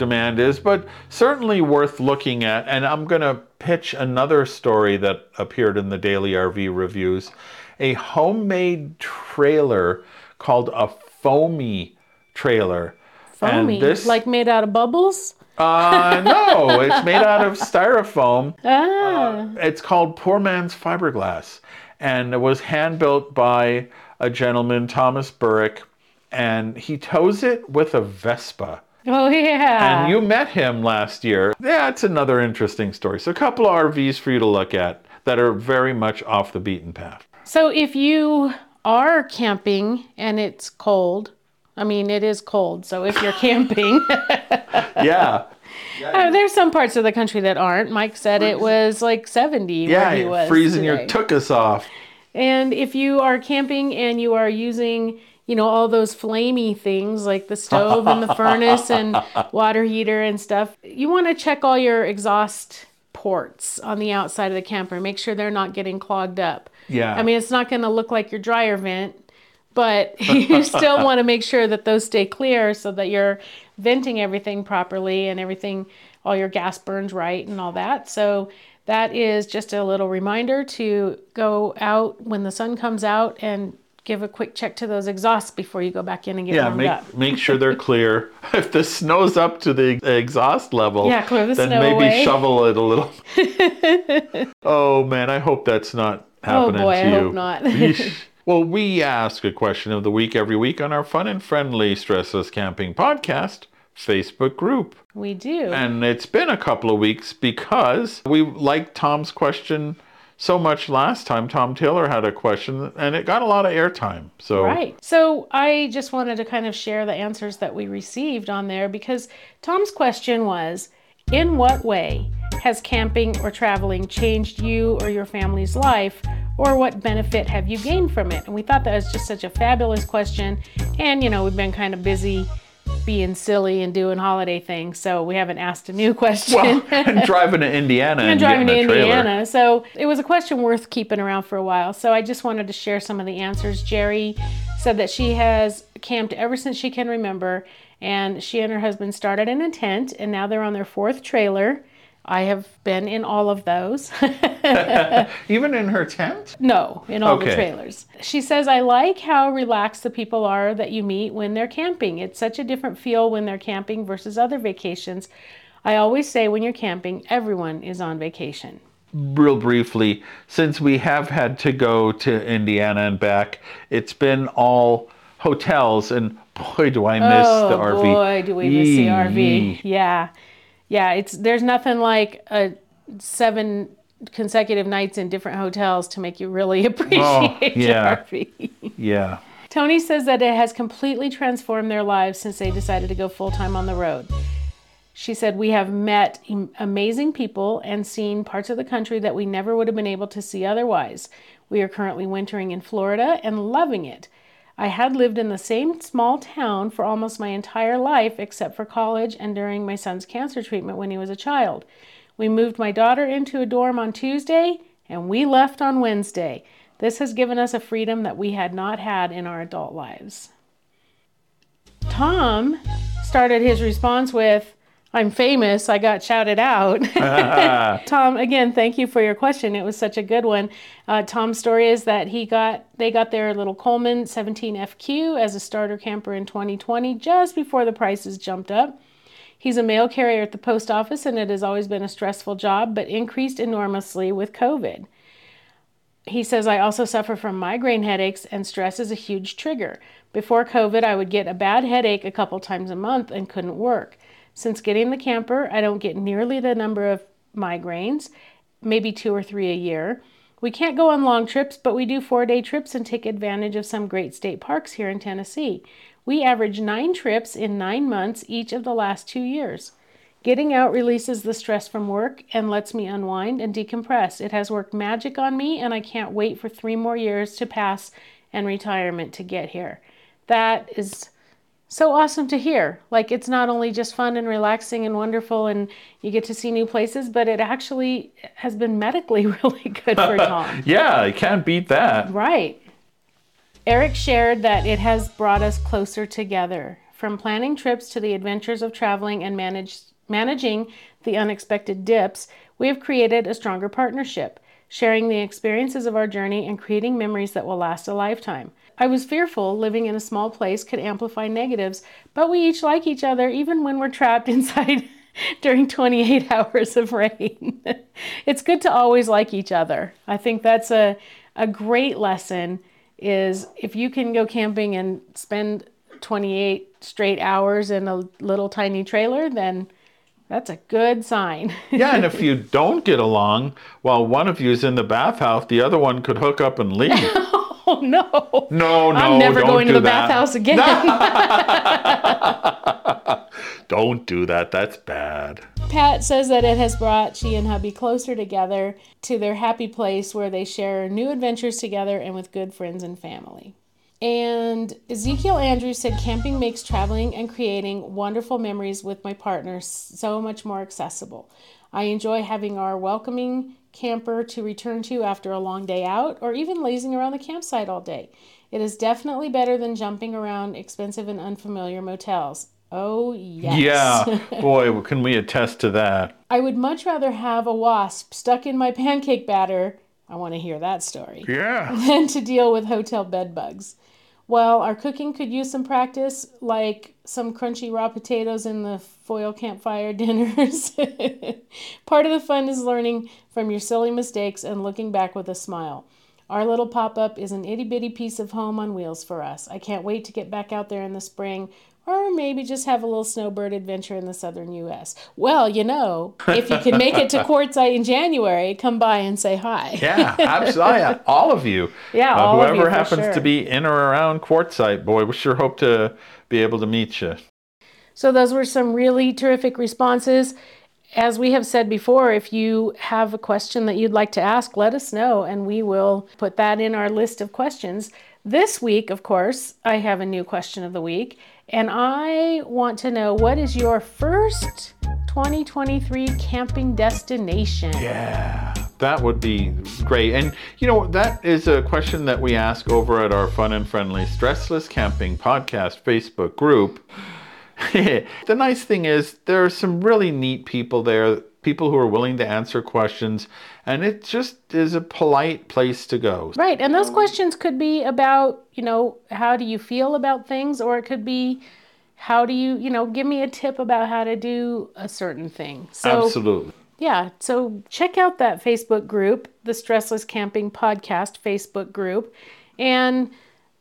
demand is, but certainly worth looking at. And I'm going to pitch another story that appeared in the Daily RV Reviews a homemade trailer called a foamy trailer. Foamy, And this, like made out of bubbles. uh, no, it's made out of styrofoam. Ah, It's called Poor Man's Fiberglass, and it was hand built by a gentleman, Thomas Burrick, and he tows it with a Vespa. oh yeah. And you met him last year. That's another interesting story. So, a couple of RVs for you to look at that are very much off the beaten path. So if you are camping and it's cold, I mean it is cold. So if you're camping, Yeah, uh, there's some parts of the country that aren't. Mike said it was like 70 where he yeah, was. freezing today. your took us off. And if you are camping and you are using, you know, all those flamey things like the stove and the furnace and water heater and stuff, you want to check all your exhaust ports on the outside of the camper. Make sure they're not getting clogged up. Yeah. I mean, it's not going to look like your dryer vent, but you still want to make sure that those stay clear so that you're venting everything properly and everything, all your gas burns right and all that. So that is just a little reminder to go out when the sun comes out and give a quick check to those exhausts before you go back in and get Yeah, warmed make up. make sure they're clear. If the snow's up to the exhaust level, Yeah, clear the then snow maybe away. shovel it a little. oh man, I hope that's not happening Oh, boy, to I you. hope not. Well, we ask a question of the week every week on our fun and friendly Stressless Camping podcast Facebook group. We do. And it's been a couple of weeks because we liked Tom's question so much last time. Tom Taylor had a question and it got a lot of airtime. So Right. So I just wanted to kind of share the answers that we received on there because Tom's question was In what way has camping or traveling changed you or your family's life? Or what benefit have you gained from it? And we thought that was just such a fabulous question. And, you know, we've been kind of busy being silly and doing holiday things. So we haven't asked a new question. well, and driving to Indiana and, and driving to getting a trailer. Indiana. So it was a question worth keeping around for a while. So I just wanted to share some of the answers. Jerry said that she has camped ever since she can remember, and she and her husband started in a tent, and now they're on their fourth trailer. I have been in all of those. Even in her tent? No, in all the trailers. She says, I like how relaxed the people are that you meet when they're camping. It's such a different feel when they're camping versus other vacations. I always say when you're camping, everyone is on vacation. Real briefly, since we have had to go to Indiana and back, it's been all hotels, and boy, do I miss oh the RV. Oh boy, do we miss the RV? Yeah, yeah. It's there's nothing like a seven consecutive nights in different hotels to make you really appreciate Oh, yeah. Yeah. Tony says that it has completely transformed their lives since they decided to go full time on the road. She said, We have met amazing people and seen parts of the country that we never would have been able to see otherwise. We are currently wintering in Florida and loving it. I had lived in the same small town for almost my entire life, except for college and during my son's cancer treatment when he was a child. We moved my daughter into a dorm on Tuesday and we left on Wednesday. This has given us a freedom that we had not had in our adult lives. Tom started his response with, I'm famous, I got shouted out. Tom, again, thank you for your question. It was such a good one. Uh, Tom's story is that he got they got their little Coleman 17FQ as a starter camper in 2020, just before the prices jumped up. He's a mail carrier at the post office, and it has always been a stressful job, but increased enormously with COVID. He says, I also suffer from migraine headaches, and stress is a huge trigger. Before COVID, I would get a bad headache a couple times a month and couldn't work. Since getting the camper, I don't get nearly the number of migraines, maybe two or three a year. We can't go on long trips, but we do four day trips and take advantage of some great state parks here in Tennessee. We average nine trips in nine months each of the last two years. Getting out releases the stress from work and lets me unwind and decompress. It has worked magic on me, and I can't wait for three more years to pass and retirement to get here. That is so awesome to hear. Like, it's not only just fun and relaxing and wonderful, and you get to see new places, but it actually has been medically really good for Tom. Yeah, you can't beat that. Right. Eric shared that it has brought us closer together. From planning trips to the adventures of traveling and manage, managing the unexpected dips, we have created a stronger partnership, sharing the experiences of our journey and creating memories that will last a lifetime. I was fearful living in a small place could amplify negatives, but we each like each other even when we're trapped inside during 28 hours of rain. it's good to always like each other. I think that's a, a great lesson is if you can go camping and spend 28 straight hours in a little tiny trailer, then that's a good sign. yeah, and if you don't get along while one of you's in the bathhouse, the other one could hook up and leave. oh no. No, no. I'm never going to the that. bathhouse again. Don't do that. That's bad. Pat says that it has brought she and hubby closer together to their happy place where they share new adventures together and with good friends and family. And Ezekiel Andrews said camping makes traveling and creating wonderful memories with my partner so much more accessible. I enjoy having our welcoming camper to return to after a long day out or even lazing around the campsite all day. It is definitely better than jumping around expensive and unfamiliar motels. Oh, yes. Yeah, boy, can we attest to that? I would much rather have a wasp stuck in my pancake batter. I want to hear that story. Yeah. Than to deal with hotel bed bugs. Well, our cooking could use some practice, like some crunchy raw potatoes in the foil campfire dinners. Part of the fun is learning from your silly mistakes and looking back with a smile. Our little pop up is an itty bitty piece of home on wheels for us. I can't wait to get back out there in the spring or maybe just have a little snowbird adventure in the southern U.S. Well, you know, if you can make it to Quartzsite in January, come by and say hi. Yeah, absolutely. all of you. Yeah, Uh, all of whoever you, happens sure. to be in or around Quartzsite, boy, we sure hope to be able to meet you. So, those were some really terrific responses. As we have said before, if you have a question that you'd like to ask, let us know and we will put that in our list of questions. This week, of course, I have a new question of the week, and I want to know what is your first 2023 camping destination? Yeah, that would be great. And you know, that is a question that we ask over at our Fun and Friendly Stressless Camping Podcast Facebook group. the nice thing is, there are some really neat people there, people who are willing to answer questions, and it just is a polite place to go. Right, and those questions could be about, you know, how do you feel about things, or it could be, how do you, you know, give me a tip about how to do a certain thing. So, Absolutely. yeah, so check out that Facebook group, the Stressless Camping Podcast Facebook group, and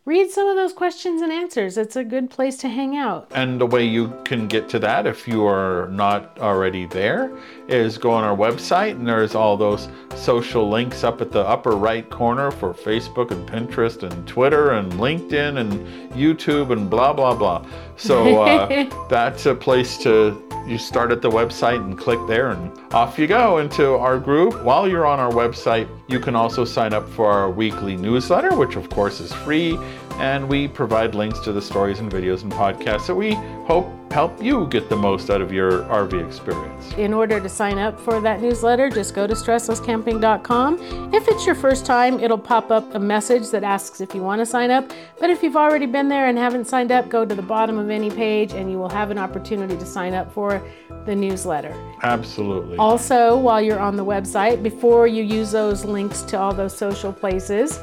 read some of those questions and answers. It's a good place to hang out. And the way you can get to that, if you are not already there, is go on our website, and there's all those social links up at the upper right corner for Facebook and Pinterest and Twitter and LinkedIn and YouTube and blah, blah, blah. So uh, that's a place to. You start at the website and click there, and off you go into our group. While you're on our website, you can also sign up for our weekly newsletter, which of course is free and we provide links to the stories and videos and podcasts that we hope help you get the most out of your RV experience. In order to sign up for that newsletter, just go to stresslesscamping.com. If it's your first time, it'll pop up a message that asks if you want to sign up. But if you've already been there and haven't signed up, go to the bottom of any page and you will have an opportunity to sign up for the newsletter. Absolutely. Also, while you're on the website, before you use those links to all those social places,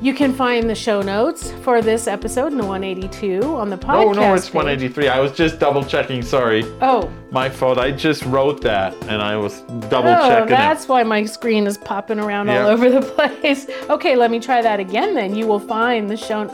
you can find the show notes for this episode, in the 182, on the podcast. Oh no, it's page. 183. I was just double checking. Sorry, Oh, my fault. I just wrote that and I was double Oh, checking that's it. why my screen is popping around Yeah. all over the place. Okay, let me try that again then. You will find the show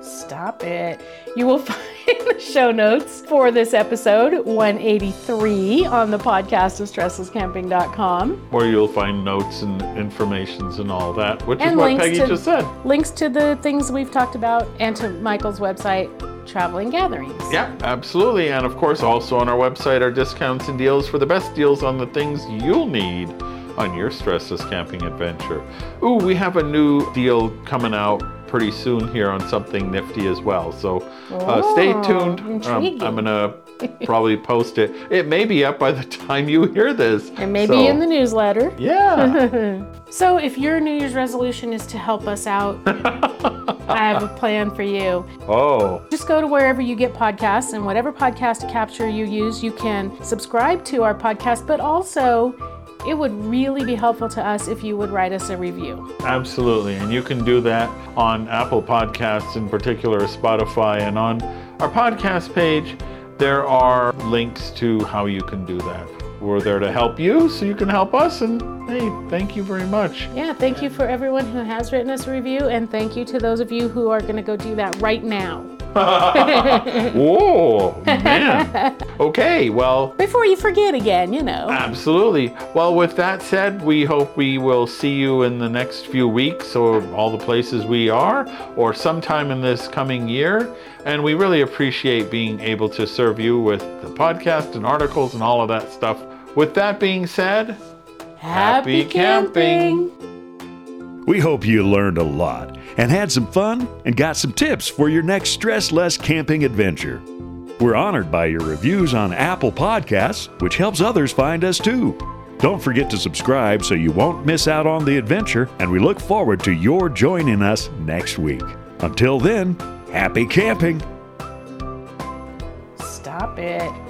Stop it. You will find the show notes for this episode 183 on the podcast of stresslesscamping.com. Where you'll find notes and informations and all that, which is what Peggy to just said. links to the things we've talked about and to Michael's website, Traveling Gatherings. Yeah, absolutely. And of course, also on our website are discounts and deals for the best deals on the things you'll need on your stressless camping adventure. Ooh, we have a new deal coming out pretty soon here on something nifty as well. So uh, stay Oh, tuned. Um. I'm going to probably post it. It may be up by the time you hear this. And maybe So, in the newsletter. Yeah. So, if your New Year's resolution is to help us out, I have a plan for you. oh, Just go to wherever you get podcasts and whatever podcast capture you use, you can subscribe to our podcast, but also it would really be helpful to us if you would write us a review. Absolutely. And you can do that on Apple Podcasts, in particular, Spotify, and on our podcast page. There are links to how you can do that. We're there to help you so you can help us. And hey, thank you very much. Yeah, thank you for everyone who has written us a review, and thank you to those of you who are going to go do that right now. Whoa, man. Okay, well, Before you forget again, you know. absolutely. Well, with that said, we hope we will see you in the next few weeks or all the places we are, or sometime in this coming year. And we really appreciate being able to serve you with the podcast and articles and all of that stuff. With that being said, Happy camping. We hope you learned a lot and had some fun and got some tips for your next stress less camping adventure. We're honored by your reviews on Apple Podcasts, which helps others find us too. Don't forget to subscribe so you won't miss out on the adventure, and we look forward to your joining us next week. Until then, happy camping! Stop it.